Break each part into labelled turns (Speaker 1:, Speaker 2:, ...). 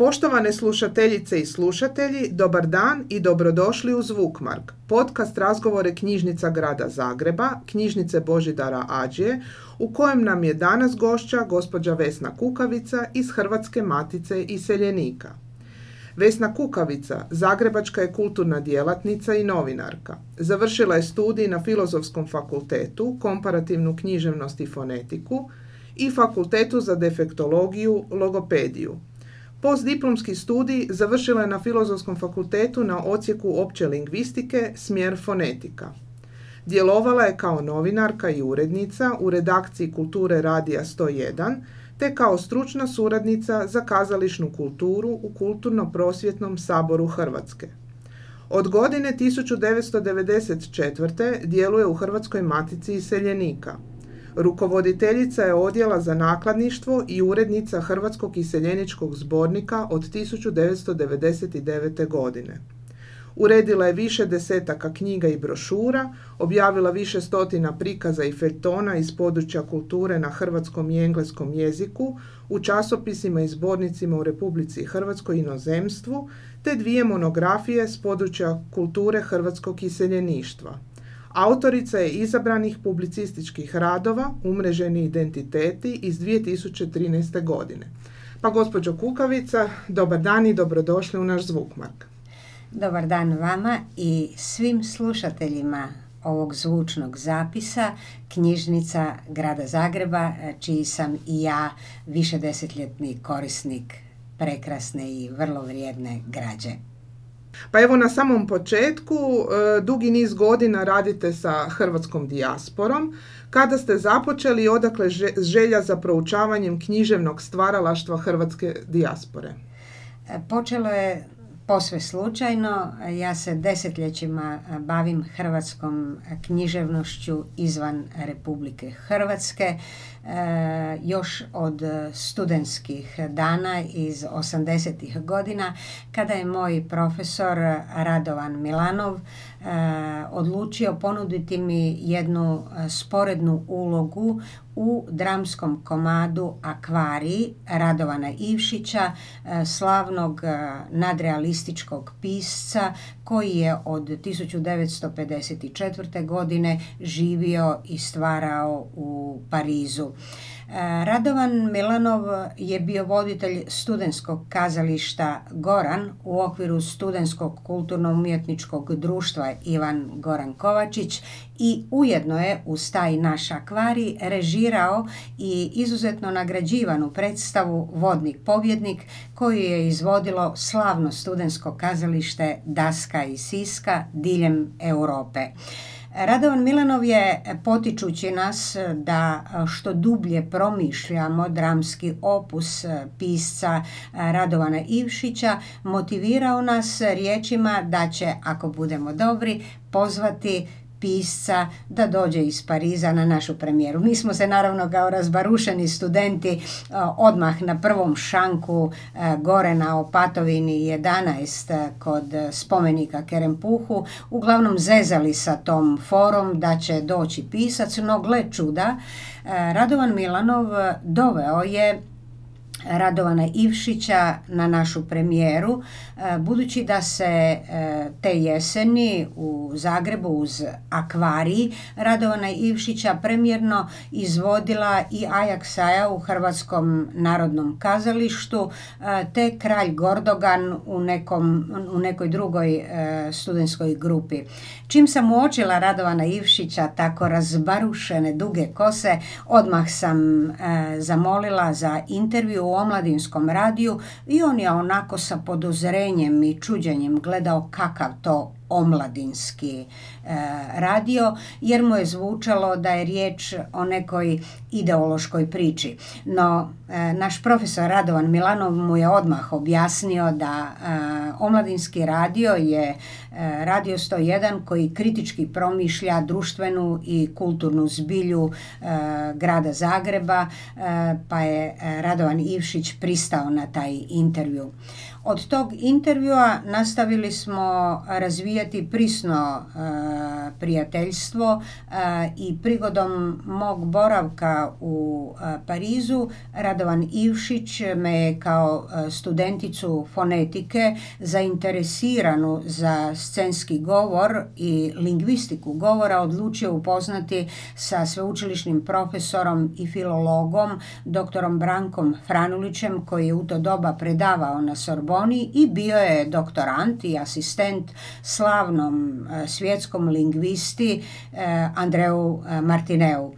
Speaker 1: Poštovane slušateljice i slušatelji, dobar dan i dobrodošli u Zvukmark, podcast razgovore knjižnica grada Zagreba, knjižnice Božidara Ađije, u kojem nam je danas gošća gospođa Vesna Kukavica iz Hrvatske matice iseljenika. Vesna Kukavica, zagrebačka je kulturna djelatnica i novinarka. Završila je studij na Filozofskom fakultetu, komparativnu književnost i fonetiku i Fakultetu za defektologiju, logopediju. Postdiplomski studij završila je na Filozofskom fakultetu na ocijeku opće lingvistike, smjer fonetika. Djelovala je kao novinarka i urednica u redakciji Kulture Radija 101, te kao stručna suradnica za kazališnu kulturu u Kulturno-prosvjetnom saboru Hrvatske. Od godine 1994. djeluje u Hrvatskoj matici iseljenika – Rukovoditeljica je odjela za nakladništvo i urednica Hrvatskog iseljeničkog zbornika od 1999. godine. Uredila je više desetaka knjiga i brošura, objavila više stotina prikaza i feljtona iz područja kulture na hrvatskom i engleskom jeziku u časopisima i zbornicima u Republici Hrvatskoj i inozemstvu, te dvije monografije s područja kulture hrvatskog iseljeništva – Autorica je izabranih publicističkih radova Umreženi identiteti iz 2013. godine. Pa gospođo Kukavica, dobar dan i dobrodošli u naš Zvukmark.
Speaker 2: Dobar dan vama i svim slušateljima ovog zvučnog zapisa knjižnica Grada Zagreba, čiji sam i ja višedesetljetni korisnik prekrasne i vrlo vrijedne građe.
Speaker 1: Pa evo na samom početku, e, dugi niz godina radite sa hrvatskom dijasporom. Kada ste započeli odakle želja za proučavanjem književnog stvaralaštva hrvatske dijaspore?
Speaker 2: E, počelo je posve slučajno. Ja se desetljećima bavim hrvatskom književnošću izvan Republike Hrvatske. E, još od studentskih dana iz 80. godina kada je moj profesor Radovan Milanov e, odlučio ponuditi mi jednu sporednu ulogu u dramskom komadu Akvari Radovana Ivšića, e, slavnog nadrealističkog pisca koji je od 1954. godine živio i stvarao u Parizu. Radovan Milanov je bio voditelj studentskog kazališta Goran u okviru studentskog kulturno-umjetničkog društva Ivan Goran Kovačić i ujedno je u taj naš akvari režirao i izuzetno nagrađivanu predstavu Vodnik pobjednik koju je izvodilo slavno studentsko kazalište Daska i Siska diljem Europe. Radovan Milanov je potičući nas da što dublje promišljamo dramski opus pisca Radovana Ivšića motivirao nas riječima da će, ako budemo dobri, pozvati pisca da dođe iz Pariza na našu premijeru. Mi smo se naravno kao razbarušeni studenti e, odmah na prvom šanku e, gore na Opatovini 11 e, kod spomenika Kerempuhu uglavnom zezali sa tom forom da će doći pisac, no gle čuda, Radovan Milanov doveo je Radovana Ivšića na našu premijeru, e, budući da se e, te jeseni u Zagrebu uz akvariji Radovana Ivšića premijerno izvodila i Ajaksaja u Hrvatskom narodnom kazalištu, e, te Kralj Gordogan u, nekom, u nekoj drugoj studentskoj grupi. Čim sam uočila Radovana Ivšića tako razbarušene duge kose, odmah sam zamolila za intervju omladinskom radiju i on je onako sa podozrenjem i čuđenjem gledao kakav to omladinski e, radio jer mu je zvučalo da je riječ o nekoj ideološkoj priči. No, e, naš profesor Radovan Milanov mu je odmah objasnio da e, omladinski radio je radio 101 koji kritički promišlja društvenu i kulturnu zbilju grada Zagreba, pa je Radovan Ivšić pristao na taj intervju. Od tog intervjua nastavili smo razvijati prisno prijateljstvo i prigodom mog boravka u Parizu Radovan Ivšić me kao studenticu fonetike zainteresiranu za scenski govor i lingvistiku govora odlučio upoznati sa sveučilišnim profesorom i filologom doktorom Brankom Franulićem koji je u to doba predavao na Sorboni i bio je doktorant i asistent slavnom e, svjetskom lingvisti e, Andreu e, Martineu.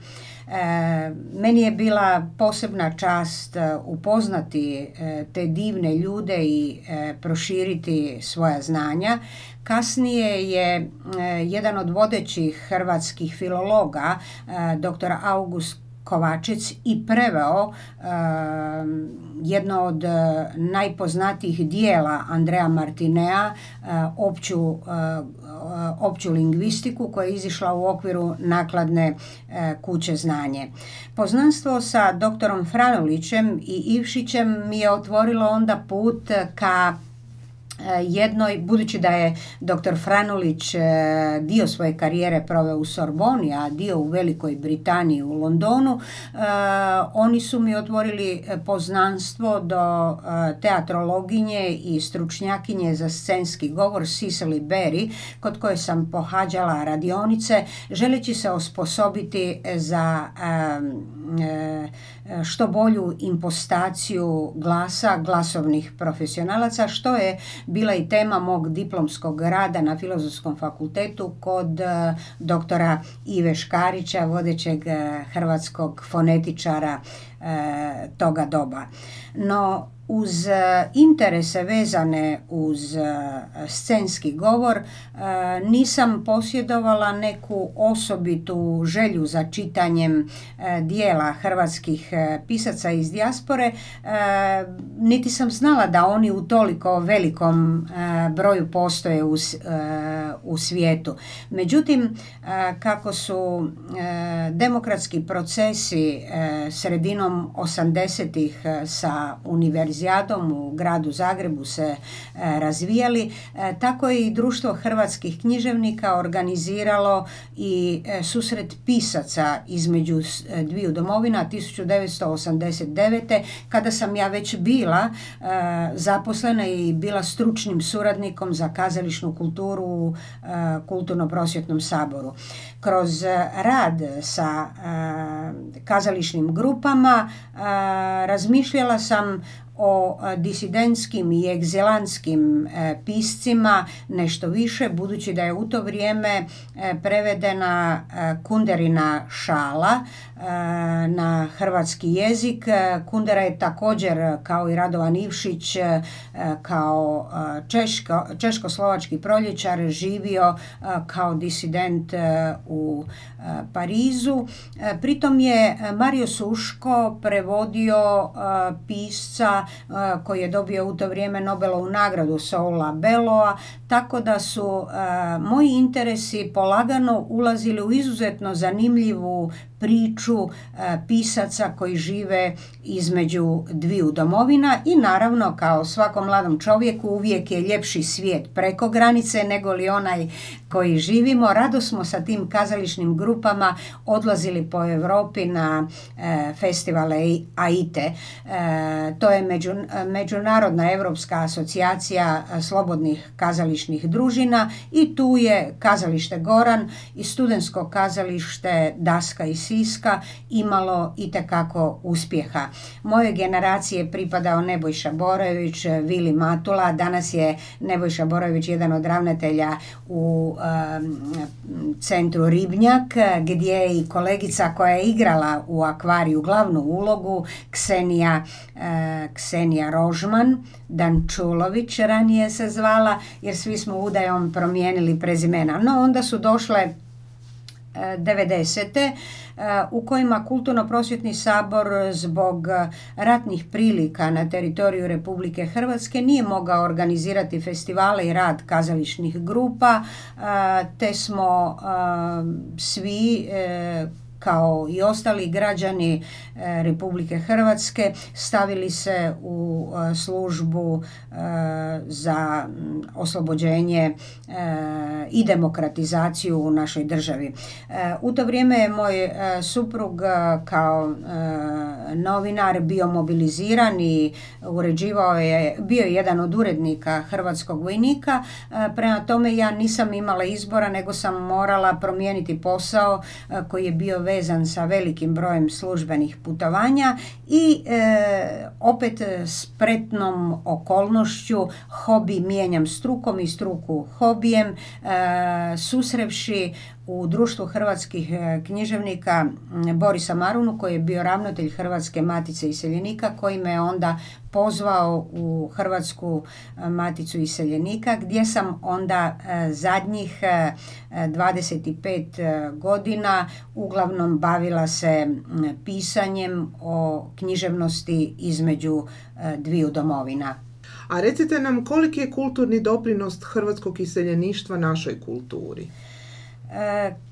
Speaker 2: Meni je bila posebna čast upoznati te divne ljude i proširiti svoja znanja. Kasnije je jedan od vodećih hrvatskih filologa, dr. August Kovačec i preveo uh, jedno od uh, najpoznatijih dijela Andreja Martinea, uh, opću, uh, opću lingvistiku koja je izišla u okviru nakladne kuće znanje. Poznanstvo sa doktorom Franulićem i Ivšićem mi je otvorilo onda put ka jednoj, budući da je dr. Franulić e, dio svoje karijere proveo u Sorboni, a dio u Velikoj Britaniji u Londonu, e, oni su mi otvorili poznanstvo do teatrologinje i stručnjakinje za scenski govor Cicely Berry, kod koje sam pohađala radionice, želeći se osposobiti za što bolju impostaciju glasa, glasovnih profesionalaca, što je bila i tema mog diplomskog rada na Filozofskom fakultetu kod e, doktora Ive Škarića, vodećeg e, hrvatskog fonetičara e, toga doba. No, uz e, interese vezane uz e, scenski govor e, nisam posjedovala neku osobitu želju za čitanjem dijela hrvatskih pisaca iz dijaspore niti sam znala da oni u toliko velikom broju postoje u, u svijetu. Međutim, kako su demokratski procesi sredinom 80-ih sa univerzitetom univerzijadom u gradu Zagrebu se e, razvijali, e, tako je i društvo hrvatskih književnika organiziralo i e, susret pisaca između dviju domovina 1989. kada sam ja već bila zaposlena i bila stručnim suradnikom za kazališnu kulturu u Kulturno-prosvjetnom saboru. Kroz rad sa kazališnim grupama razmišljala sam o disidentskim i egzilantskim e, piscima nešto više, budući da je u to vrijeme e, prevedena e, Kunderina šala na hrvatski jezik. Kundera je također, kao i Radovan Ivšić, kao češko, češko-slovački proljećar živio kao disident u Parizu. Pritom je Mario Suško prevodio pisca koji je dobio u to vrijeme Nobelovu nagradu Saula Beloa, tako da su moji interesi polagano ulazili u izuzetno zanimljivu priču e, pisaca koji žive između dviju domovina i naravno kao svakom mladom čovjeku uvijek je ljepši svijet preko granice nego li onaj koji živimo. Rado smo sa tim kazališnim grupama odlazili po Europi na e, festivale AITE. E, to je Međunarodna Europska asocijacija slobodnih kazališnih družina i tu je kazalište Goran i studentsko kazalište Daska i Siska imalo itekako uspjeha. Moje generacije pripadao Nebojša Borojević, Vili Matula, danas je Nebojša Borojević jedan od ravnatelja u centru Ribnjak gdje je i kolegica koja je igrala u akvariju glavnu ulogu Ksenija, uh, Ksenija Rožman, Dančulović ranije se zvala jer svi smo udajom promijenili prezimena. No onda su došle 90. u kojima Kulturno-prosvjetni sabor zbog ratnih prilika na teritoriju Republike Hrvatske nije mogao organizirati festivale i rad kazališnih grupa, te smo svi e, kao i ostali građani Republike Hrvatske stavili se u službu za oslobođenje i demokratizaciju u našoj državi. U to vrijeme je moj suprug kao novinar bio mobiliziran i uređivao je, bio je jedan od urednika Hrvatskog vojnika, prema tome ja nisam imala izbora nego sam morala promijeniti posao koji je bio vezan sa velikim brojem službenih putovanja i e, opet spretnom okolnošću hobi mijenjam strukom i struku hobijem e, susrevši u društvu hrvatskih e, književnika Borisa Marunu koji je bio ravnatelj Hrvatske matice iseljenika koji me onda pozvao u Hrvatsku e, maticu iseljenika gdje sam onda e, zadnjih 25 godina uglavnom bavila se pisanjem o književnosti između dviju domovina.
Speaker 1: A recite nam koliki je kulturni doprinos hrvatskog iseljeništva našoj kulturi?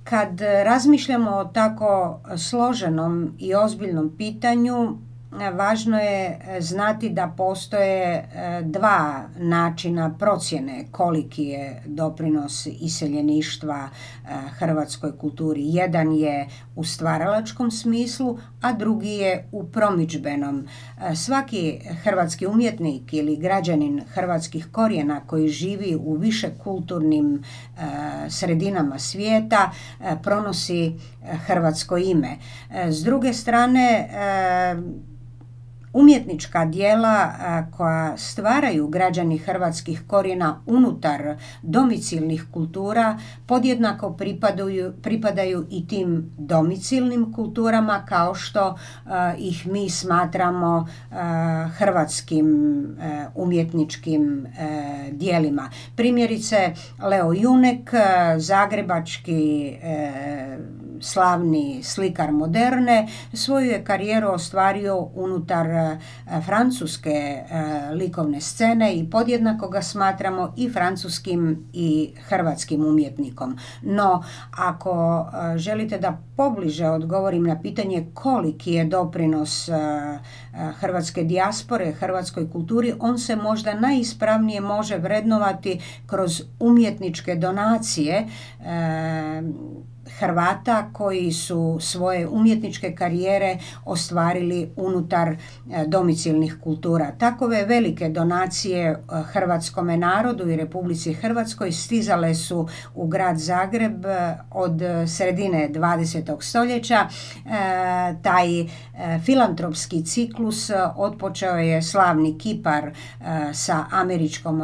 Speaker 2: Kad razmišljamo o tako složenom i ozbiljnom pitanju, važno je e, znati da postoje e, dva načina procjene koliki je doprinos iseljeništva e, hrvatskoj kulturi. Jedan je u stvaralačkom smislu, a drugi je u promičbenom. Svaki hrvatski umjetnik ili građanin hrvatskih korijena koji živi u više kulturnim sredinama svijeta pronosi hrvatsko ime. S druge strane, umjetnička dijela koja stvaraju građani hrvatskih korijena unutar domicilnih kultura podjednako pripadaju, pripadaju i tim domicilnim kulturama kao što ih mi smatramo hrvatskim e, umjetničkim e, dijelima. Primjerice Leo Junek, zagrebački e, slavni slikar moderne, svoju je karijeru ostvario unutar e, francuske e, likovne scene i podjednako ga smatramo i francuskim i hrvatskim umjetnikom. No, ako e, želite da pobliže odgovorim na pitanje koliki je doprinos hrvatske dijaspore, hrvatskoj kulturi, on se možda najispravnije može vrednovati kroz umjetničke donacije Hrvata koji su svoje umjetničke karijere ostvarili unutar e, domicilnih kultura. Takove velike donacije e, hrvatskome narodu i Republici Hrvatskoj stizale su u grad Zagreb e, od sredine 20. stoljeća. Taj filantropski ciklus otpočeo je slavni kipar sa američkom,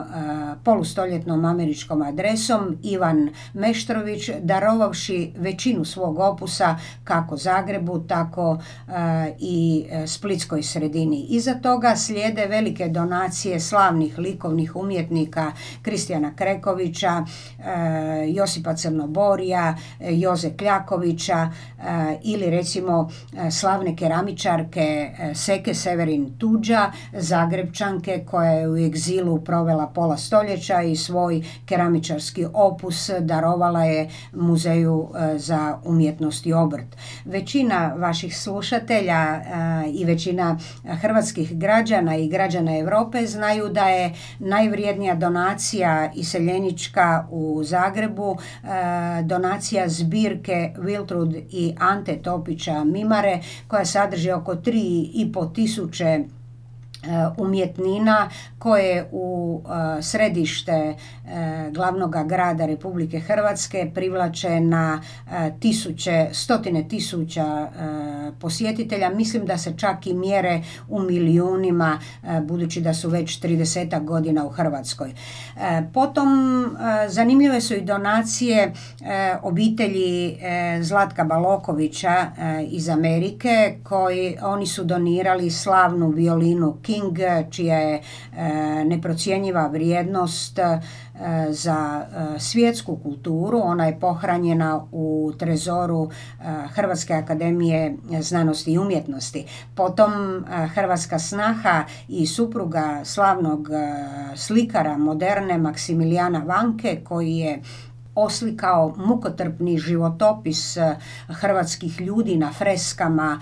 Speaker 2: polustoljetnom američkom adresom Ivan Meštrović darovavši većinu svog opusa kako Zagrebu, tako e, i e, Splitskoj sredini. Iza toga slijede velike donacije slavnih likovnih umjetnika Kristijana Krekovića, e, Josipa Crnoborija, Joze Kljakovića ili recimo slavne keramičarke Seke Severin Tuđa, Zagrebčanke koja je u egzilu provela pola stoljeća i svoj keramičarski opus darovala je muzeju za umjetnost i obrt. Većina vaših slušatelja i većina hrvatskih građana i građana Europe znaju da je najvrijednija donacija iseljenička u Zagrebu donacija zbirke Wiltrud i Ante Topića Mimare koja sadrži oko 3,5 tisuće umjetnina koje u e, središte e, glavnog grada Republike Hrvatske privlače na tisuće, stotine tisuća posjetitelja. Mislim da se čak i mjere u milijunima budući da su već 30 godina u Hrvatskoj. Potom zanimljive su i donacije obitelji Zlatka Balokovića iz Amerike koji oni su donirali slavnu violinu King, čija je e, neprocjenjiva vrijednost e, za e, svjetsku kulturu. Ona je pohranjena u trezoru Hrvatske akademije znanosti i umjetnosti. Potom Hrvatska snaha i supruga slavnog slikara moderne Maksimilijana Vanke koji je oslikao mukotrpni životopis hrvatskih ljudi na freskama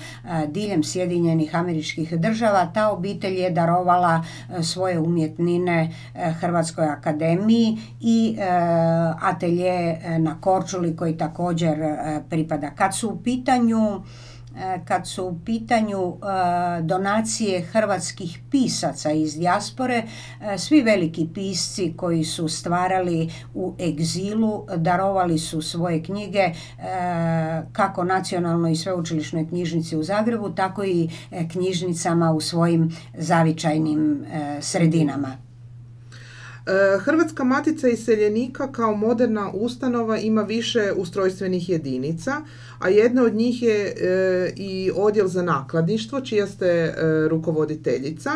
Speaker 2: diljem Sjedinjenih američkih država. Ta obitelj je darovala svoje umjetnine Hrvatskoj akademiji i atelje na Korčuli koji također pripada. Kad su u pitanju E, kad su u pitanju e, donacije hrvatskih pisaca iz dijaspore, e, svi veliki pisci koji su stvarali u egzilu darovali su svoje knjige kako nacionalnoj i sveučilišnoj knjižnici u Zagrebu, tako i knjižnicama u svojim zavičajnim sredinama.
Speaker 1: Hrvatska matica iseljenika kao moderna ustanova ima više ustrojstvenih jedinica, a jedna od njih je e, i odjel za nakladništvo, čija ste e, rukovoditeljica.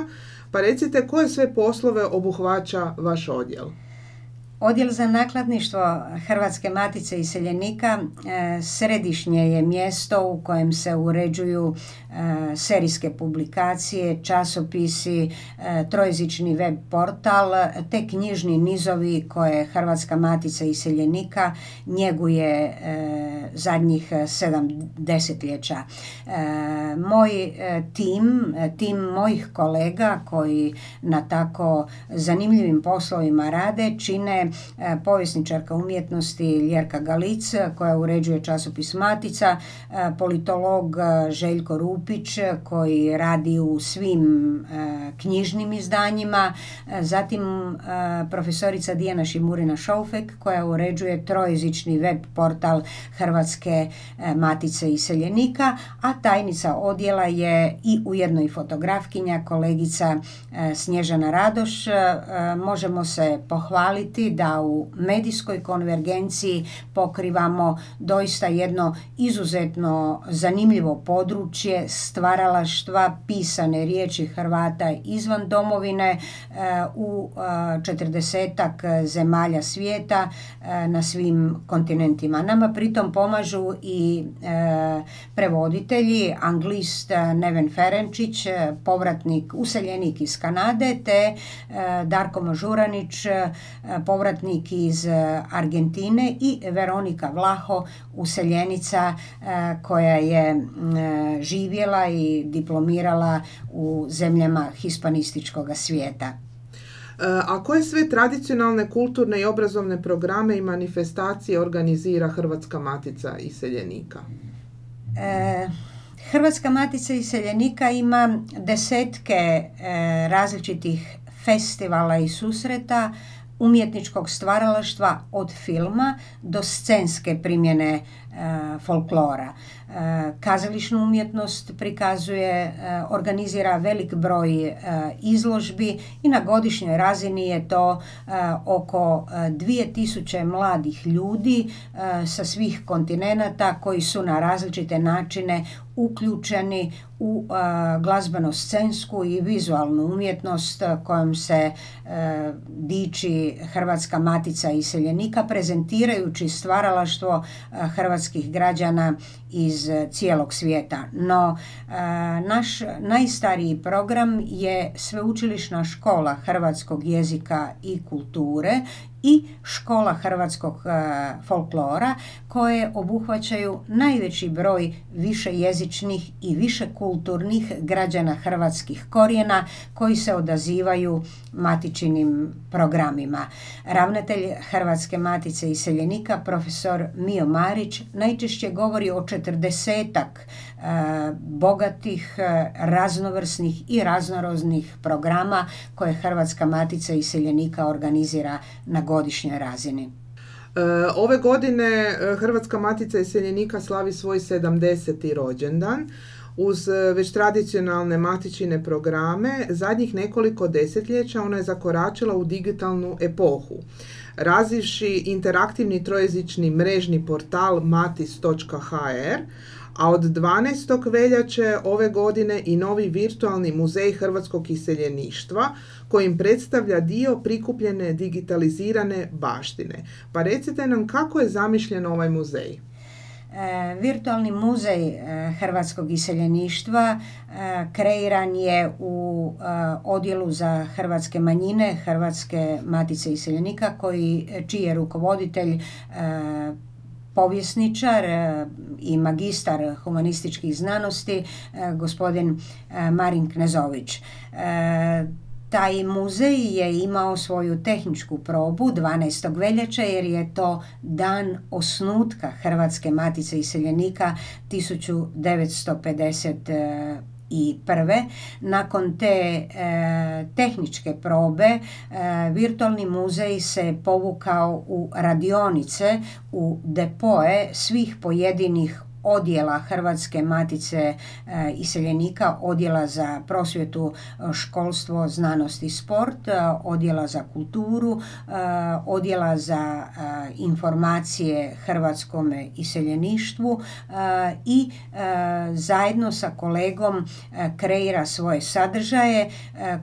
Speaker 1: Pa recite koje sve poslove obuhvaća vaš odjel?
Speaker 2: Odjel za nakladništvo Hrvatske matice iseljenika e, središnje je mjesto u kojem se uređuju e, serijske publikacije, časopisi, e, trojezični web portal te knjižni nizovi koje Hrvatska matica iseljenika njeguje zadnjih sedam desetljeća. Moj tim, tim mojih kolega koji na tako zanimljivim poslovima rade čine E, povjesničarka umjetnosti Ljerka Galic koja uređuje časopis Matica, e, politolog e, Željko Rupić koji radi u svim knjižnim izdanjima, zatim profesorica Dijana Šimurina Šaufek koja uređuje trojezični web portal Hrvatske matice iseljenika, a tajnica odjela je i ujedno i fotografkinja kolegica Snježana Radoš. Možemo se pohvaliti da u medijskoj konvergenciji pokrivamo doista jedno izuzetno zanimljivo područje stvaralaštva pisane riječi Hrvata izvan domovine e, u e, četrdesetak zemalja svijeta e, na svim kontinentima. Nama pritom pomažu i prevoditelji, anglist Neven Ferenčić, povratnik, useljenik iz Kanade, te Darko Mažuranić, povratnik povratnik iz e, Argentine i Veronika Vlaho, useljenica e, koja je e, živjela i diplomirala u zemljama hispanističkog svijeta.
Speaker 1: A koje sve tradicionalne, kulturne i obrazovne programe i manifestacije organizira Hrvatska matica iseljenika?
Speaker 2: Hrvatska matica iseljenika ima desetke različitih festivala i susreta umjetničkog stvaralaštva od filma do scenske primjene e, folklora. E, kazališnu umjetnost prikazuje, e, organizira velik broj izložbi i na godišnjoj razini je to oko 2000 mladih ljudi sa svih kontinenata koji su na različite načine uključeni u glazbeno-scensku i vizualnu umjetnost kojom se diči Hrvatska matica iseljenika prezentirajući stvaralaštvo hrvatskih građana iz cijelog svijeta. No, naš najstariji program je Sveučilišna škola hrvatskog jezika i kulture i škola hrvatskog e, folklora koje obuhvaćaju najveći broj višejezičnih i višekulturnih građana hrvatskih korijena koji se odazivaju matičinim programima. Ravnatelj Hrvatske matice iseljenika profesor Mio Marić najčešće govori o četrdesetak bogatih, e, raznovrsnih i raznoroznih programa koje Hrvatska matica iseljenika organizira na godišnjoj razini. E,
Speaker 1: ove godine Hrvatska matica iseljenika slavi svoj 70. rođendan. Uz već tradicionalne matičine programe, zadnjih nekoliko desetljeća ona je zakoračila u digitalnu epohu. Razivši interaktivni trojezični mrežni portal matis.hr, a od 12. veljače ove godine i novi virtualni muzej hrvatskog iseljeništva kojim predstavlja dio prikupljene digitalizirane baštine. Pa recite nam kako je zamišljen ovaj muzej?
Speaker 2: Virtualni muzej hrvatskog iseljeništva kreiran je u odjelu za hrvatske manjine Hrvatske matice iseljenika koji čiji je rukovoditelj povjesničar i magistar humanističkih znanosti gospodin Marin Knezović. Taj muzej je imao svoju tehničku probu 12. veljače jer je to dan osnutka Hrvatske matice iseljenika 1950 i prve. Nakon te e, tehničke probe e, virtualni muzej se povukao u radionice, u depoe svih pojedinih odjela Hrvatske matice e, iseljenika, odjela za prosvjetu, e, školstvo, znanost i sport, e, odjela za kulturu, odjela za informacije hrvatskome iseljeništvu i zajedno sa kolegom kreira svoje sadržaje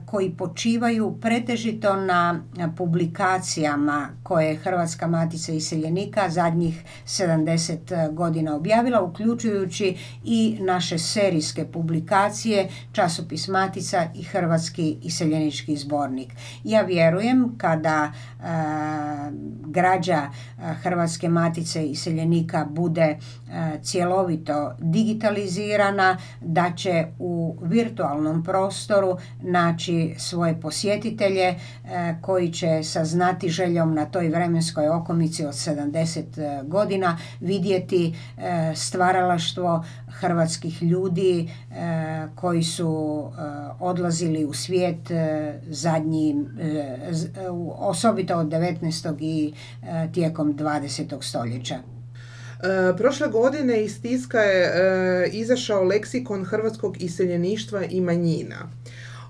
Speaker 2: koji počivaju pretežito na publikacijama koje je Hrvatska matica iseljenika zadnjih 70 godina objavila, uključujući i naše serijske publikacije, časopis Matica i Hrvatski iseljenički zbornik. Ja vjerujem kada e, građa e, Hrvatske Matice iseljenika bude cjelovito digitalizirana, da će u virtualnom prostoru naći svoje posjetitelje koji će saznati željom na toj vremenskoj okomici od 70 godina vidjeti stvaralaštvo hrvatskih ljudi e, koji su e, odlazili u svijet e, zadnji, osobito od 19. i tijekom 20. stoljeća.
Speaker 1: Prošle godine iz tiska je izašao leksikon hrvatskog iseljeništva i manjina.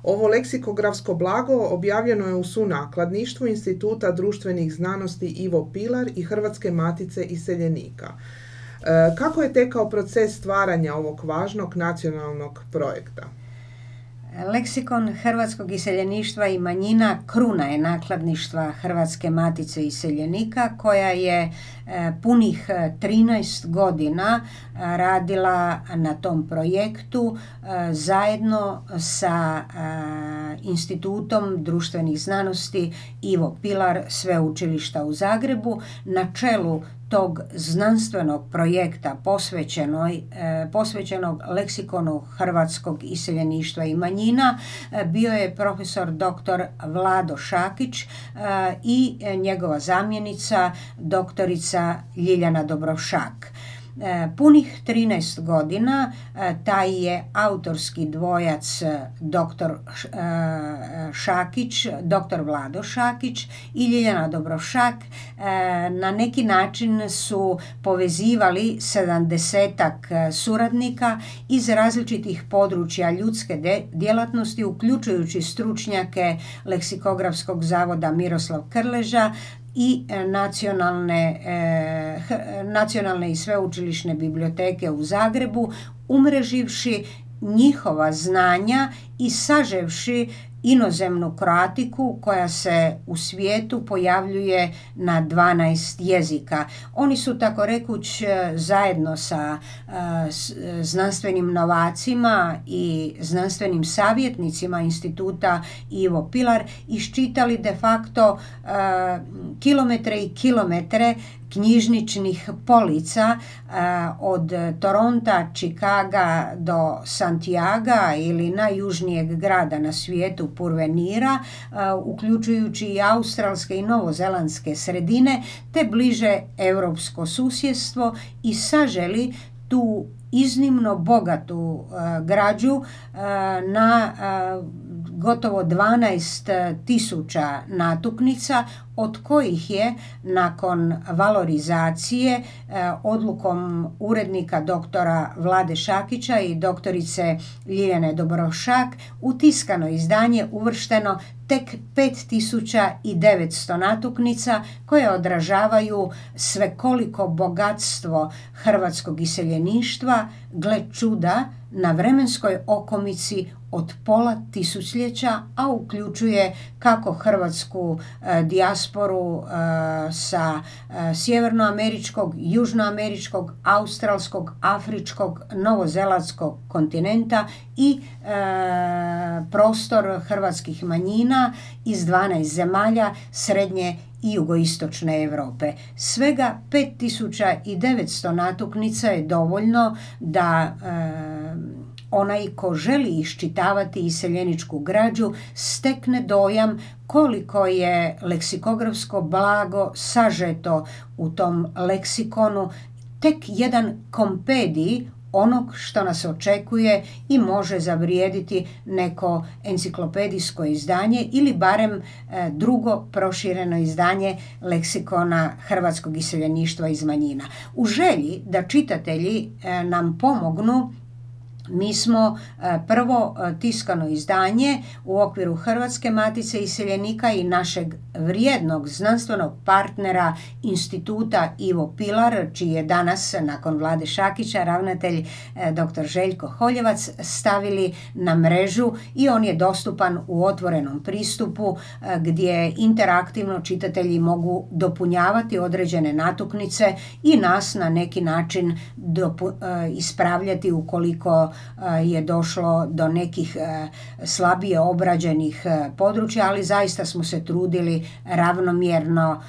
Speaker 1: Ovo leksikografsko blago objavljeno je u sunakladništvu Instituta društvenih znanosti Ivo Pilar i Hrvatske matice iseljenika. E, kako je tekao proces stvaranja ovog važnog nacionalnog projekta?
Speaker 2: Leksikon hrvatskog iseljeništva i manjina kruna je nakladništva Hrvatske matice iseljenika koja je e, punih 13 godina e, radila na tom projektu zajedno sa Institutom društvenih znanosti Ivo Pilar Sveučilišta u Zagrebu na čelu tog znanstvenog projekta posvećenoj, e, posvećenog leksikonu hrvatskog iseljeništva i manjina e, bio je profesor dr. Vlado Šakić e, i njegova zamjenica doktorica Ljiljana Dobrošak. E, punih 13 godina e, taj je autorski dvojac e, dr. Šakić, dr. Vlado Šakić i Ljiljana Dobrošak na neki način su povezivali sedamdesetak suradnika iz različitih područja ljudske djelatnosti uključujući stručnjake leksikografskog zavoda Miroslav Krleža, i e, nacionalne, e, nacionalne i sveučilišne biblioteke u Zagrebu, umreživši njihova znanja i saževši inozemnu kroatiku koja se u svijetu pojavljuje na 12 jezika. Oni su tako rekuć e, zajedno sa e, znanstvenim novacima i znanstvenim savjetnicima instituta Ivo Pilar iščitali de facto e, kilometre i kilometre knjižničnih polica od Toronta, Čikaga do Santiaga ili najjužnijeg grada na svijetu Purvenira, uključujući i australske i novozelandske sredine, te bliže europsko susjedstvo i saželi tu iznimno bogatu građu na gotovo 12 tisuća natuknica od kojih je nakon valorizacije e, odlukom urednika doktora Vlade Šakića i doktorice Ljiljane Dobrošak u tiskano izdanje uvršteno tek 5900 natuknica koje odražavaju svekoliko bogatstvo hrvatskog iseljeništva, gle čuda, na vremenskoj okomici od pola tisućljeća, a uključuje kako hrvatsku e, dijasporu dijasporu sa sjevernoameričkog, južnoameričkog, australskog, afričkog, novozelandskog kontinenta i prostor hrvatskih manjina iz 12 zemalja srednje i jugoistočne Europe. Svega 5900 natuknica je dovoljno da onaj ko želi iščitavati iseljeničku građu stekne dojam koliko je leksikografsko blago sažeto u tom leksikonu tek jedan kompedij onog što nas očekuje i može zavrijediti neko enciklopedijsko izdanje ili barem e, drugo prošireno izdanje leksikona hrvatskog iseljeništva iz manjina. U želji da čitatelji e, nam pomognu mi smo e, prvo e, tiskano izdanje u okviru Hrvatske matice iseljenika i našeg vrijednog znanstvenog partnera instituta Ivo Pilar, čiji je danas nakon Vlade Šakića ravnatelj e, dr. Željko Holjevac stavili na mrežu i on je dostupan u otvorenom pristupu gdje interaktivno čitatelji mogu dopunjavati određene natuknice i nas na neki način ispravljati ukoliko je došlo do nekih slabije obrađenih područja, ali zaista smo se trudili ravnomjerno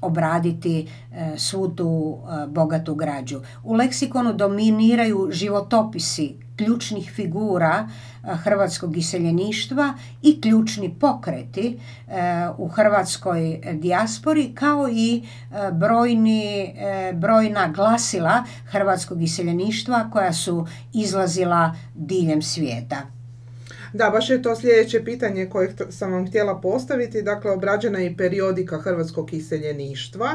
Speaker 2: obraditi svu tu bogatu građu. U leksikonu dominiraju životopisi ključnih figura hrvatskog iseljeništva i ključni pokreti u hrvatskoj dijaspori kao i brojni, brojna glasila hrvatskog iseljeništva koja su izlazila diljem svijeta.
Speaker 1: Da, baš je to sljedeće pitanje koje sam vam htjela postaviti. Dakle, obrađena je periodika hrvatskog iseljeništva.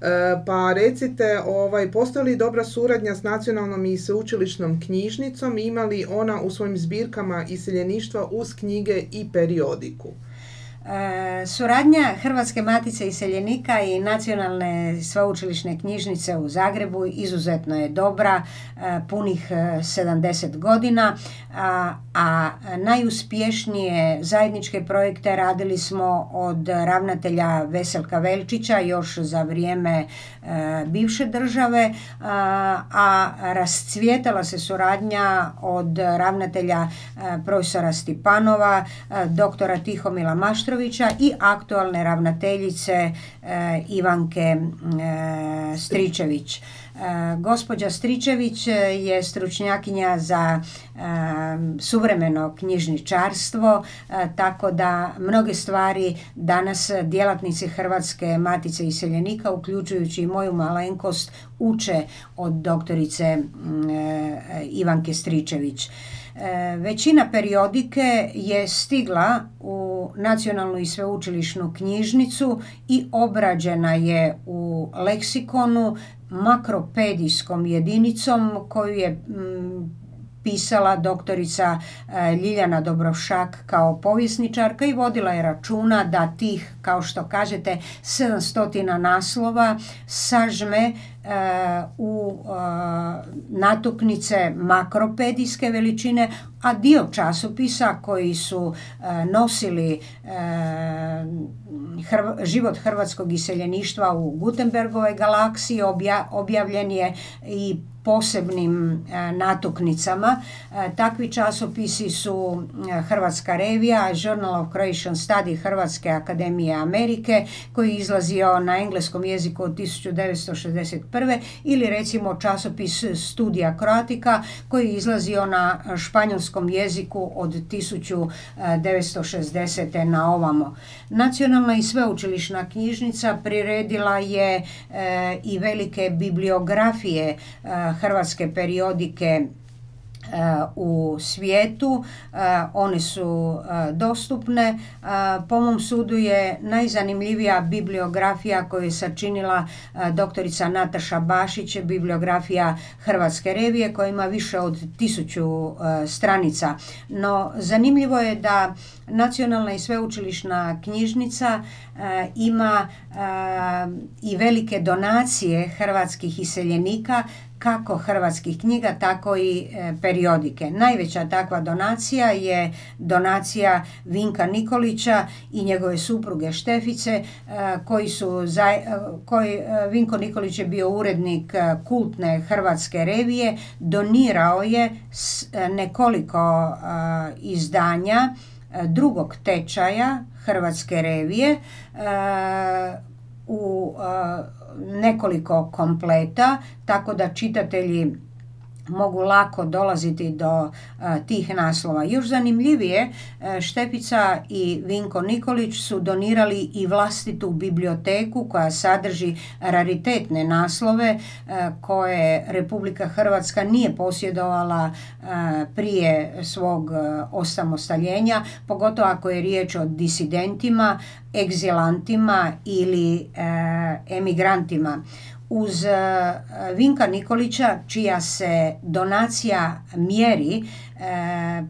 Speaker 1: E, pa recite, ovaj, postoji li dobra suradnja s nacionalnom i sveučilišnom knjižnicom? Ima li ona u svojim zbirkama iseljeništva uz knjige i periodiku?
Speaker 2: E, suradnja Hrvatske matice iseljenika i nacionalne sveučilišne knjižnice u Zagrebu izuzetno je dobra, e, punih 70 godina, a, a najuspješnije zajedničke projekte radili smo od ravnatelja Veselka Velčića još za vrijeme e, bivše države, a rascvjetala se suradnja od ravnatelja profesora Stipanova, doktora Tihomila Maštrovića, i aktualne ravnateljice e, Ivanke e, Stričević. E, gospođa Stričević je stručnjakinja za suvremeno knjižničarstvo, tako da mnoge stvari danas djelatnici Hrvatske matice iseljenika, uključujući i moju malenkost, uče od doktorice Ivanke Stričević. Većina periodike je stigla u nacionalnu i sveučilišnu knjižnicu i obrađena je u leksikonu makropedijskom jedinicom koju je pisala doktorica e, Ljiljana Dobrovšak kao povjesničarka i vodila je računa da tih, kao što kažete, 700 naslova sažme u natuknice makropedijske veličine, a dio časopisa koji su nosili život hrvatskog iseljeništva u Gutenbergove galaksiji objavljen je i posebnim natuknicama. Takvi časopisi su Hrvatska revija, Journal of Croatian Study Hrvatske akademije Amerike, koji je izlazio na engleskom jeziku od 1965 ili recimo časopis Studija Kroatika koji je izlazio na španjolskom jeziku od 1960. na ovamo. Nacionalna i sveučilišna knjižnica priredila je e, i velike bibliografije e, hrvatske periodike u svijetu, one su dostupne. Po mom sudu je najzanimljivija bibliografija koju je sačinila doktorica Nataša Bašić, bibliografija Hrvatske revije koja ima više od tisuću stranica. No zanimljivo je da Nacionalna i sveučilišna knjižnica ima i velike donacije hrvatskih iseljenika kako hrvatskih knjiga, tako i e, periodike. Najveća takva donacija je donacija Vinka Nikolića i njegove supruge Štefice, e, koji su, e, koji, Vinko Nikolić je bio urednik kultne hrvatske revije, donirao je nekoliko izdanja drugog tečaja hrvatske revije u nekoliko kompleta, tako da čitatelji mogu lako dolaziti do e, tih naslova. Još zanimljivije, e, Štepica i Vinko Nikolić su donirali i vlastitu biblioteku koja sadrži raritetne naslove e, koje Republika Hrvatska nije posjedovala prije svog osamostaljenja, pogotovo ako je riječ o disidentima, egzilantima ili emigrantima uz e, Vinka Nikolića čija se donacija mjeri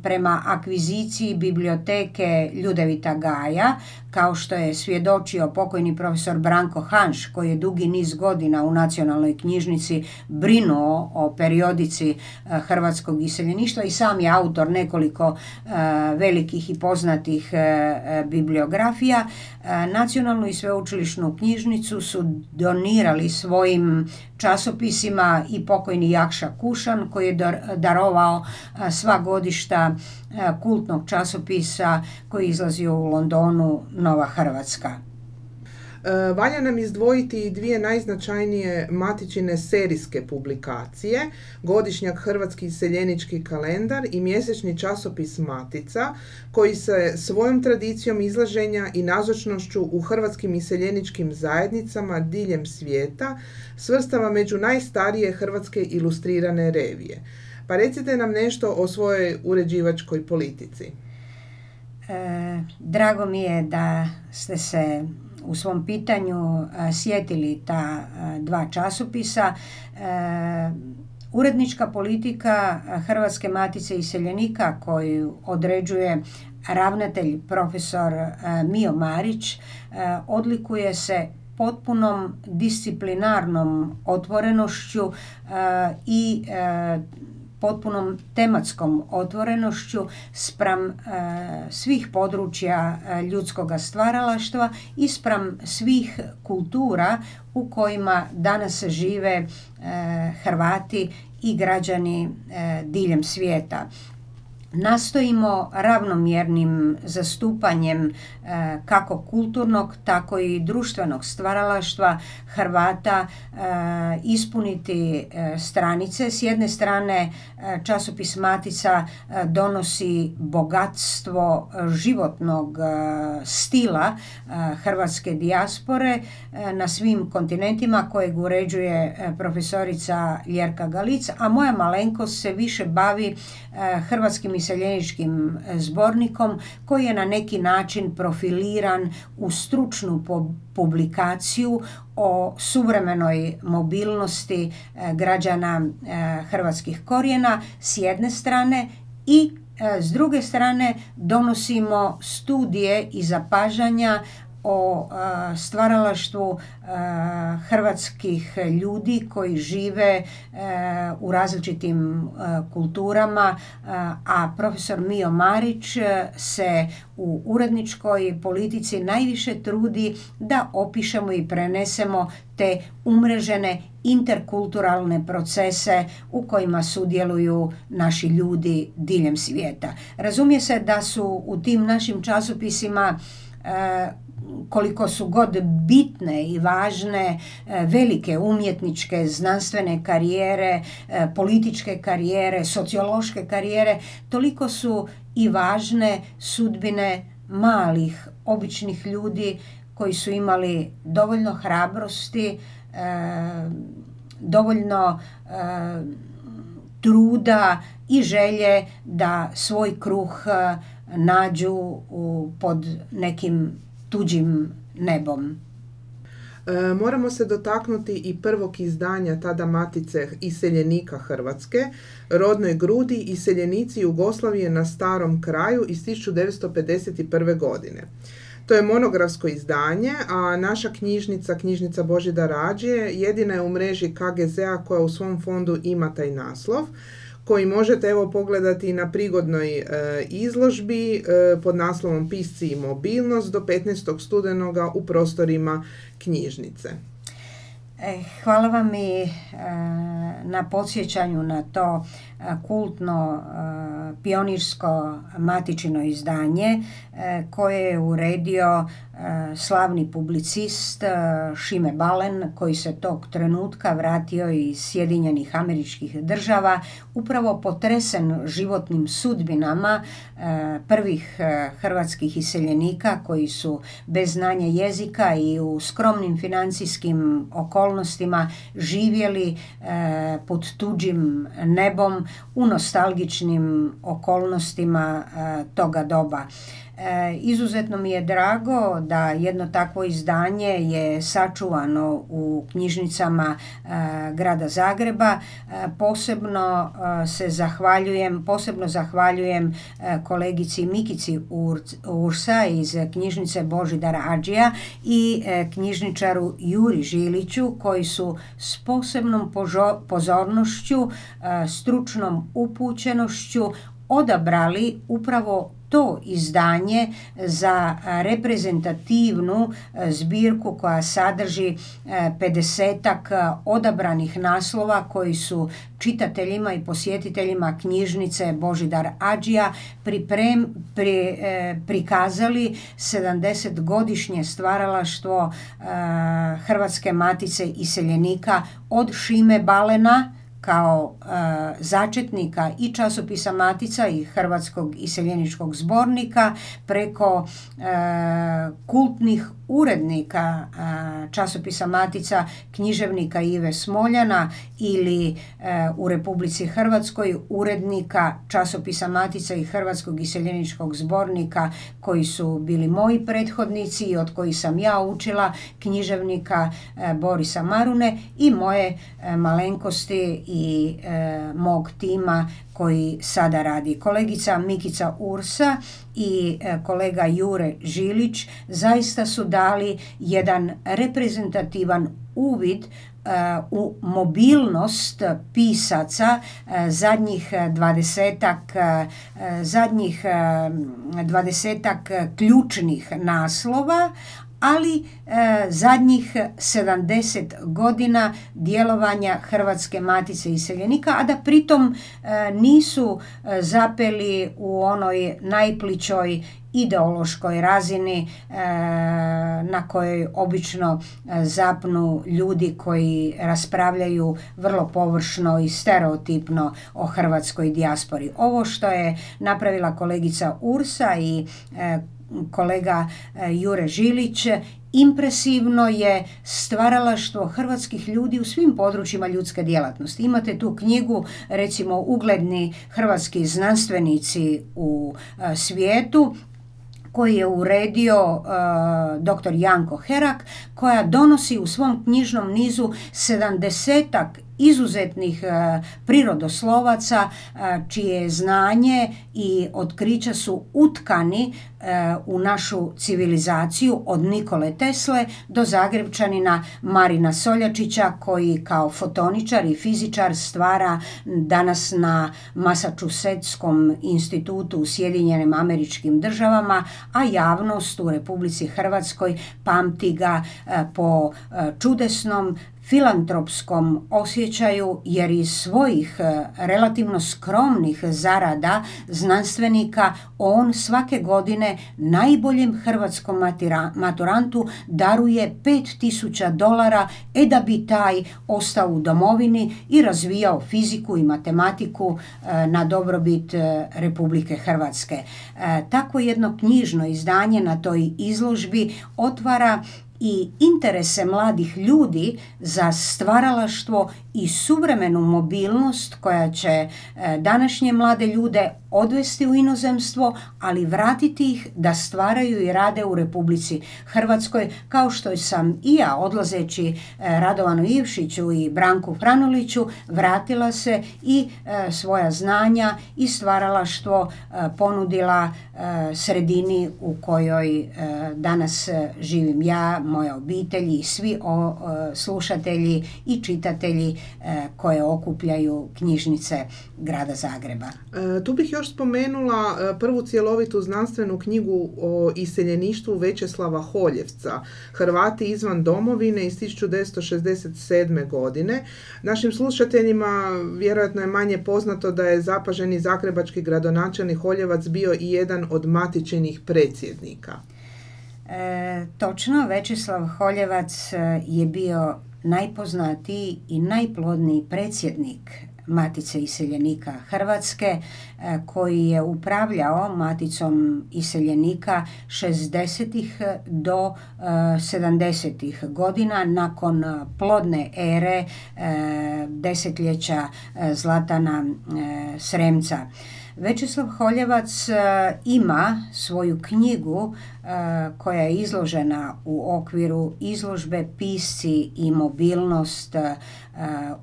Speaker 2: prema akviziciji biblioteke Ljudevita Gaja kao što je svjedočio pokojni profesor Branko Hanš koji je dugi niz godina u nacionalnoj knjižnici brinuo o periodici e, hrvatskog iseljeništva i sam je autor nekoliko e, velikih i poznatih e, bibliografija. Nacionalnu i sveučilišnu knjižnicu su donirali svojim časopisima i pokojni Jakša Kušan koji je darovao sva godišta kultnog časopisa koji izlazio u Londonu Nova Hrvatska.
Speaker 1: E, valja nam izdvojiti dvije najznačajnije matičine serijske publikacije, godišnjak Hrvatski iseljenički kalendar i mjesečni časopis Matica, koji se svojom tradicijom izlaženja i nazočnošću u hrvatskim iseljeničkim zajednicama diljem svijeta svrstava među najstarije hrvatske ilustrirane revije. Pa recite nam nešto o svojoj uređivačkoj politici.
Speaker 2: E, drago mi je da ste se u svom pitanju e, sjetili ta e, dva časopisa. Urednička politika Hrvatske matice iseljenika koju određuje ravnatelj profesor Mio Marić odlikuje se potpunom disciplinarnom otvorenošću i potpunom tematskom otvorenošću spram e, svih područja e, ljudskog stvaralaštva i spram svih kultura u kojima danas žive e, Hrvati i građani diljem svijeta nastojimo ravnomjernim zastupanjem e, kako kulturnog tako i društvenog stvaralaštva Hrvata e, ispuniti e, stranice. S jedne strane časopis Matica donosi bogatstvo životnog stila hrvatske dijaspore na svim kontinentima kojeg uređuje profesorica Ljerka Galic, a moja malenkost se više bavi hrvatskim iseljeničkim e, zbornikom koji je na neki način profiliran u stručnu publikaciju o suvremenoj mobilnosti e, građana e, hrvatskih korijena s jedne strane i s druge strane donosimo studije i zapažanja o stvaralaštvu hrvatskih ljudi koji žive u različitim kulturama, a profesor Mio Marić se u uredničkoj politici najviše trudi da opišemo i prenesemo te umrežene interkulturalne procese u kojima sudjeluju naši ljudi diljem svijeta. Razumije se da su u tim našim časopisima koliko su god bitne i važne e, velike umjetničke, znanstvene karijere, e, političke karijere, sociološke karijere, toliko su i važne sudbine malih, običnih ljudi koji su imali dovoljno hrabrosti, e, dovoljno truda i želje da svoj kruh nađu pod nekim tuđim nebom.
Speaker 1: E, moramo se dotaknuti i prvog izdanja tada Matice iseljenika Hrvatske, rodnoj grudi iseljenici Jugoslavije na starom kraju iz 1951. godine. To je monografsko izdanje, a naša knjižnica, knjižnica Božida Rađije, jedina je u mreži KGZ-a koja u svom fondu ima taj naslov koji možete evo pogledati na prigodnoj e, izložbi e, pod naslovom Pisci i mobilnost do 15. studenoga u prostorima knjižnice.
Speaker 2: E, hvala vam i na podsjećanju na to kultno pionirsko matičino izdanje koje je uredio slavni publicist Šime Balen koji se tog trenutka vratio iz Sjedinjenih američkih država upravo potresen životnim sudbinama prvih hrvatskih iseljenika koji su bez znanja jezika i u skromnim financijskim okolnostima živjeli pod tuđim nebom u nostalgičnim okolnostima toga doba. E, izuzetno mi je drago da jedno takvo izdanje je sačuvano u knjižnicama e, grada Zagreba. E, posebno se zahvaljujem, posebno zahvaljujem kolegici Mikici Ursa iz knjižnice Božidara Ađija i knjižničaru Juri Žiliću koji su s posebnom pozornošću, stručnom upućenošću odabrali upravo to izdanje za reprezentativnu e, zbirku koja sadrži 50 e, odabranih naslova koji su čitateljima i posjetiteljima knjižnice Božidar Ađija priprem, pri, e, prikazali 70 godišnje stvaralaštvo Hrvatske matice iseljenika od Šime Balena kao e, začetnika i časopisa Matica i Hrvatskog iseljeničkog zbornika preko e, kultnih urednika e, časopisa Matica književnika Ive Smoljana ili u Republici Hrvatskoj urednika časopisa Matica i Hrvatskog iseljeničkog zbornika koji su bili moji prethodnici i od kojih sam ja učila književnika Borisa Marune i moje malenkosti i e, mog tima koji sada radi. Kolegica Mikica Ursa i e, kolega Jure Žilić zaista su dali jedan reprezentativan uvid e, u mobilnost pisaca zadnjih dvadesetak zadnjih dvadesetak ključnih naslova, ali e, zadnjih 70 godina djelovanja Hrvatske matice iseljenika, a da pritom e, nisu e, zapeli u onoj najpličoj ideološkoj razini e, na kojoj obično zapnu ljudi koji raspravljaju vrlo površno i stereotipno o hrvatskoj dijaspori. Ovo što je napravila kolegica Ursa i kolega e, Jure Žilić, impresivno je stvaralaštvo hrvatskih ljudi u svim područjima ljudske djelatnosti. Imate tu knjigu, recimo ugledni hrvatski znanstvenici u e, svijetu, koji je uredio uh, dr. Janko Herak, koja donosi u svom knjižnom nizu sedamdesetak izuzetnih e, prirodoslovaca e, čije znanje i otkrića su utkani e, u našu civilizaciju od Nikole Tesle do Zagrebčanina Marina Soljačića koji kao fotoničar i fizičar stvara danas na Massachusettskom institutu u Sjedinjenim američkim državama, a javnost u Republici Hrvatskoj pamti ga po čudesnom filantropskom osjećaju jer iz svojih e, relativno skromnih zarada znanstvenika on svake godine najboljem hrvatskom maturantu daruje 5000 dolara e da bi taj ostao u domovini i razvijao fiziku i matematiku e, na dobrobit e, Republike Hrvatske. Tako jedno knjižno izdanje na toj izložbi otvara i interese mladih ljudi za stvaralaštvo i suvremenu mobilnost koja će e, današnje mlade ljude odvesti u inozemstvo, ali vratiti ih da stvaraju i rade u Republici Hrvatskoj, kao što sam i ja odlazeći e, Radovanu Ivšiću i Branku Franuliću vratila se i e, svoja znanja i stvaralaštvo e, ponudila sredini u kojoj danas živim ja, moja obitelj i svi slušatelji i čitatelji koje okupljaju knjižnice grada Zagreba.
Speaker 1: Tu bih još spomenula e, prvu cjelovitu znanstvenu knjigu o iseljeništvu Večeslava Holjevca, Hrvati izvan domovine iz 1967. godine. Našim slušateljima vjerojatno je manje poznato da je zapaženi zagrebački gradonačelnik Holjevac bio i jedan od matičenih predsjednika.
Speaker 2: E, točno, Večeslav Holjevac e, je bio najpoznatiji i najplodniji predsjednik Matice iseljenika Hrvatske e, koji je upravljao Maticom iseljenika 60. do 70. E, godina nakon plodne ere e, desetljeća Zlatana Sremca. Večeslav Holjevac e, ima svoju knjigu e, koja je izložena u okviru izložbe Pisci i mobilnost e,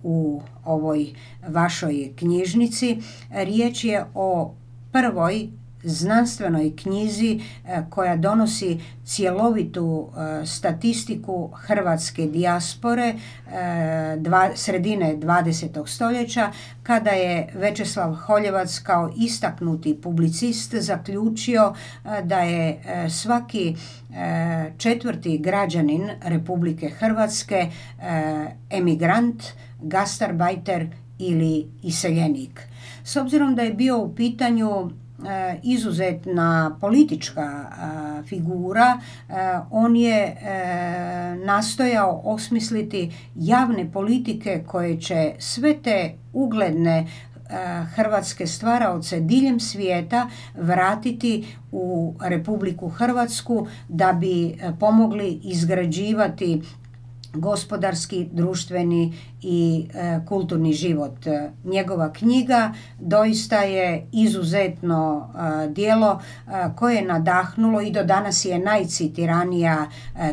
Speaker 2: u ovoj vašoj knjižnici. Riječ je o prvoj znanstvenoj knjizi e, koja donosi cjelovitu e, statistiku hrvatske dijaspore e, sredine 20. stoljeća kada je Večeslav Holjevac kao istaknuti publicist zaključio da je svaki četvrti građanin Republike Hrvatske emigrant, gastarbajter ili iseljenik. S obzirom da je bio u pitanju izuzetna politička e, figura, e, on je nastojao osmisliti javne politike koje će sve te ugledne hrvatske stvaraoce diljem svijeta vratiti u Republiku Hrvatsku da bi pomogli izgrađivati gospodarski, društveni i e, kulturni život. Njegova knjiga doista je izuzetno e, dijelo e, koje je nadahnulo i do danas je najcitiranija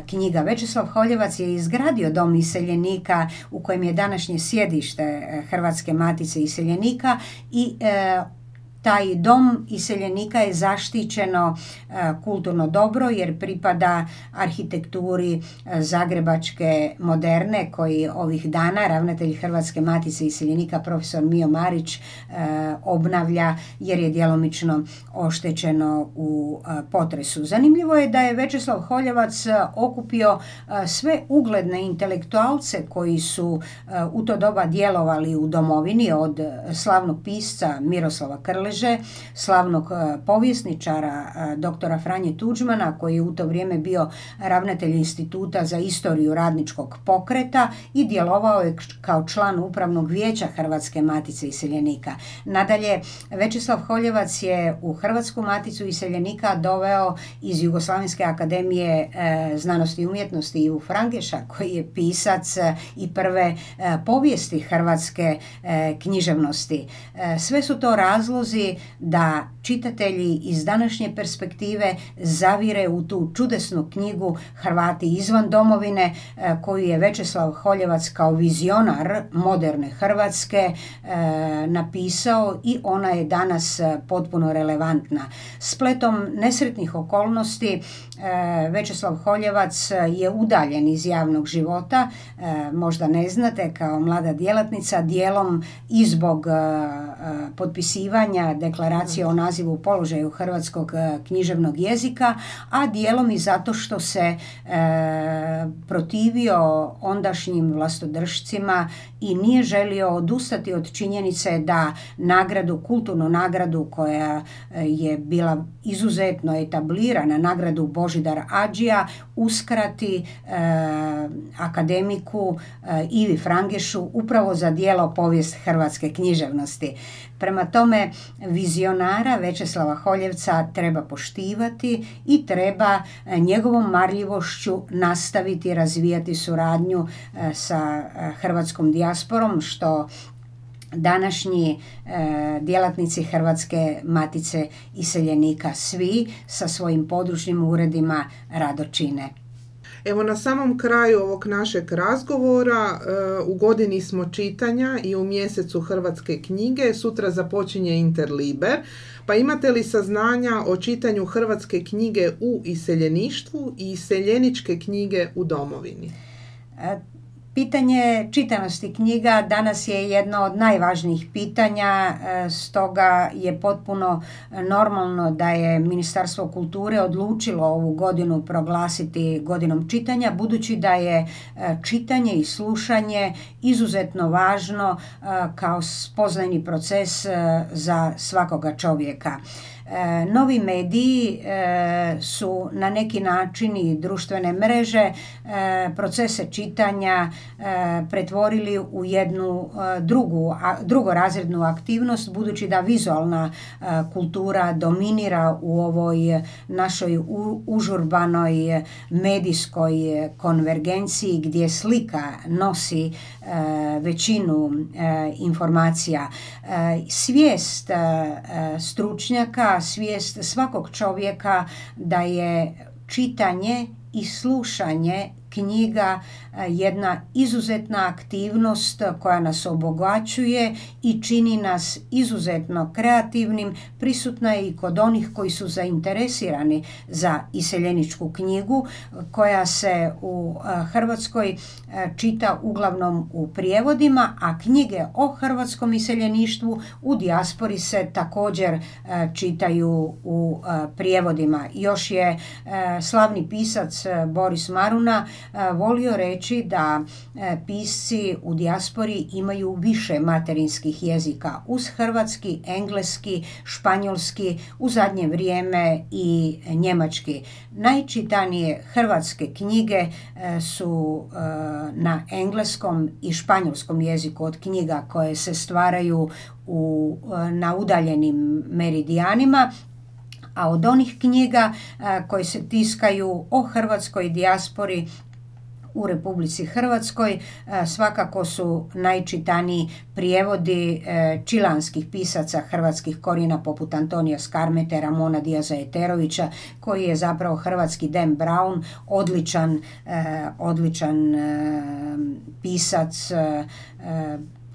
Speaker 2: knjiga. Večeslav Holjevac je izgradio dom iseljenika u kojem je današnje sjedište Hrvatske matice iseljenika i taj dom iseljenika je zaštićeno e, kulturno dobro jer pripada arhitekturi e, zagrebačke moderne koji ovih dana ravnatelj Hrvatske matice iseljenika profesor Mio Marić e, obnavlja jer je djelomično oštećeno u potresu. Zanimljivo je da je Večeslav Holjevac okupio sve ugledne intelektualce koji su u to doba djelovali u domovini od slavnog pisca Miroslava Krleža slavnog e, povjesničara e, doktora Franje Tuđmana koji je u to vrijeme bio ravnatelj instituta za istoriju radničkog pokreta i djelovao je kao član upravnog vijeća Hrvatske matice iseljenika. Nadalje, Večeslav Holjevac je u Hrvatsku maticu iseljenika doveo iz Jugoslavenske akademije e, znanosti i umjetnosti u Frangeša koji je pisac i prve povijesti hrvatske književnosti. Sve su to razlozi da čitatelji iz današnje perspektive zavire u tu čudesnu knjigu Hrvati izvan domovine e, koju je Večeslav Holjevac kao vizionar moderne Hrvatske e, napisao i ona je danas e, potpuno relevantna. Spletom nesretnih okolnosti Večeslav Holjevac je udaljen iz javnog života, možda ne znate, kao mlada djelatnica, dijelom i zbog potpisivanja deklaracije o nazivu položaju hrvatskog e, književnog jezika, a dijelom i zato što se e, protivio ondašnjim vlastodržcima i nije želio odustati od činjenice da nagradu, kulturnu nagradu koja e, je bila izuzetno etablirana, nagradu Božidar Ađija, uskrati akademiku Ivi Frangešu upravo za dijelo povijest hrvatske književnosti. Prema tome, vizionara Večeslava Holjevca treba poštivati i treba e, njegovom marljivošću nastaviti razvijati suradnju e, sa e, hrvatskom dijasporom, što današnji djelatnici Hrvatske matice iseljenika svi sa svojim područnim uredima rado čine.
Speaker 1: Evo na samom kraju ovog našeg razgovora e, u godini smo čitanja i u mjesecu Hrvatske knjige. Sutra započinje Interliber. Pa imate li saznanja o čitanju Hrvatske knjige u iseljeništvu i iseljeničke knjige u domovini?
Speaker 2: Pitanje čitanosti knjiga danas je jedno od najvažnijih pitanja, e, stoga je potpuno normalno da je Ministarstvo kulture odlučilo ovu godinu proglasiti godinom čitanja, budući da je e, čitanje i slušanje izuzetno važno e, kao spoznajni proces za svakoga čovjeka. E, novi mediji e, su na neki način i društvene mreže e, procese čitanja pretvorili u jednu drugu, drugorazrednu aktivnost budući da vizualna kultura dominira u ovoj našoj užurbanoj medijskoj konvergenciji gdje slika nosi većinu informacija. Svijest stručnjaka svijest svakog čovjeka da je čitanje i slušanje knjiga e, jedna izuzetna aktivnost koja nas obogaćuje i čini nas izuzetno kreativnim. Prisutna je i kod onih koji su zainteresirani za iseljeničku knjigu koja se u e, Hrvatskoj e, čita uglavnom u prijevodima, a knjige o hrvatskom iseljeništvu u dijaspori se također čitaju u prijevodima. Još je slavni pisac Boris Maruna volio reći da e, pisci u dijaspori imaju više materinskih jezika uz hrvatski, engleski, španjolski, u zadnje vrijeme i njemački. Najčitanije hrvatske knjige e, su na engleskom i španjolskom jeziku od knjiga koje se stvaraju u, na udaljenim meridijanima a od onih knjiga koje se tiskaju o hrvatskoj dijaspori u Republici Hrvatskoj. E, svakako su najčitaniji prijevodi e, čilanskih pisaca hrvatskih korijena poput Antonija Skarmete, Ramona Diaza Eterovića, koji je zapravo hrvatski Dan Brown, odličan, e, odličan pisac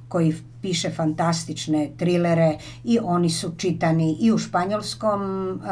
Speaker 2: koji piše fantastične trilere i oni su čitani i u španjolskom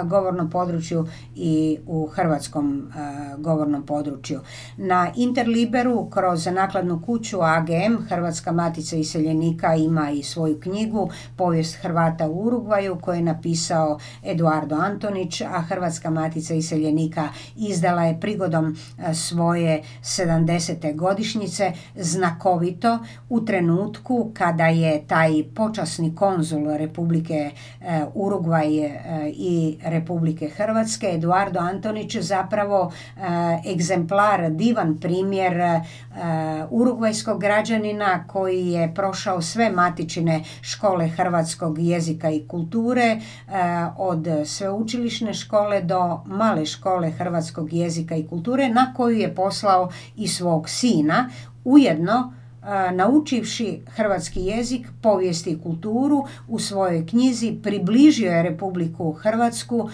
Speaker 2: govornom području i u hrvatskom govornom području. Na Interliberu kroz nakladnu kuću AGM Hrvatska matica iseljenika ima i svoju knjigu Povijest Hrvata u Urugvaju koju je napisao Eduardo Antonić, a Hrvatska matica iseljenika izdala je prigodom svoje 70. godišnjice znakovito u trenutku kada je taj počasni konzul Republike e, Urugvaj e, i Republike Hrvatske, Eduardo Antonić, zapravo e, egzemplar, divan primjer urugvajskog građanina koji je prošao sve matičine škole hrvatskog jezika i kulture, od sveučilišne škole do male škole hrvatskog jezika i kulture, na koju je poslao i svog sina, ujedno naučivši hrvatski jezik, povijest i kulturu u svojoj knjizi približio je Republiku Hrvatsku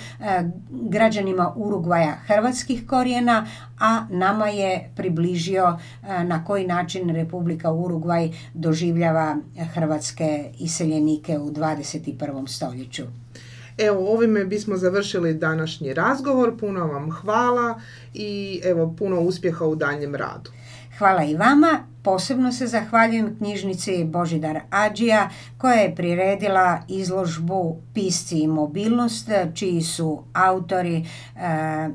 Speaker 2: građanima Urugvaja hrvatskih korijena, a nama je približio na koji način Republika Urugvaj doživljava hrvatske iseljenike u 21. stoljeću.
Speaker 1: Evo, ovime bismo završili današnji razgovor. Puno vam hvala i evo, puno uspjeha u daljem radu.
Speaker 2: Hvala i vama. Posebno se zahvaljujem knjižnici Božidar Ađija koja je priredila izložbu Pisci i mobilnost čiji su autori e,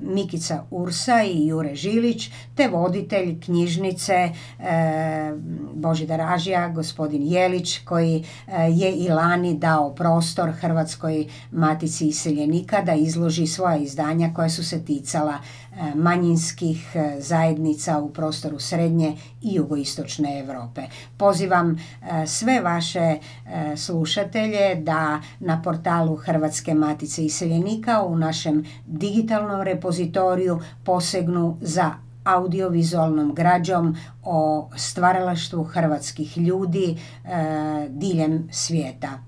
Speaker 2: Mikica Ursa i Jure Žilić te voditelj knjižnice e, Božidar Ađija gospodin Jelić koji e, je i lani dao prostor Hrvatskoj matici iseljenika da izloži svoja izdanja koja su se ticala manjinskih e, zajednica u prostoru srednje i jugoistočne Europe. Pozivam e, sve vaše slušatelje da na portalu Hrvatske matice iseljenika u našem digitalnom repozitoriju posegnu za audiovizualnom građom o stvaralaštvu hrvatskih ljudi diljem svijeta.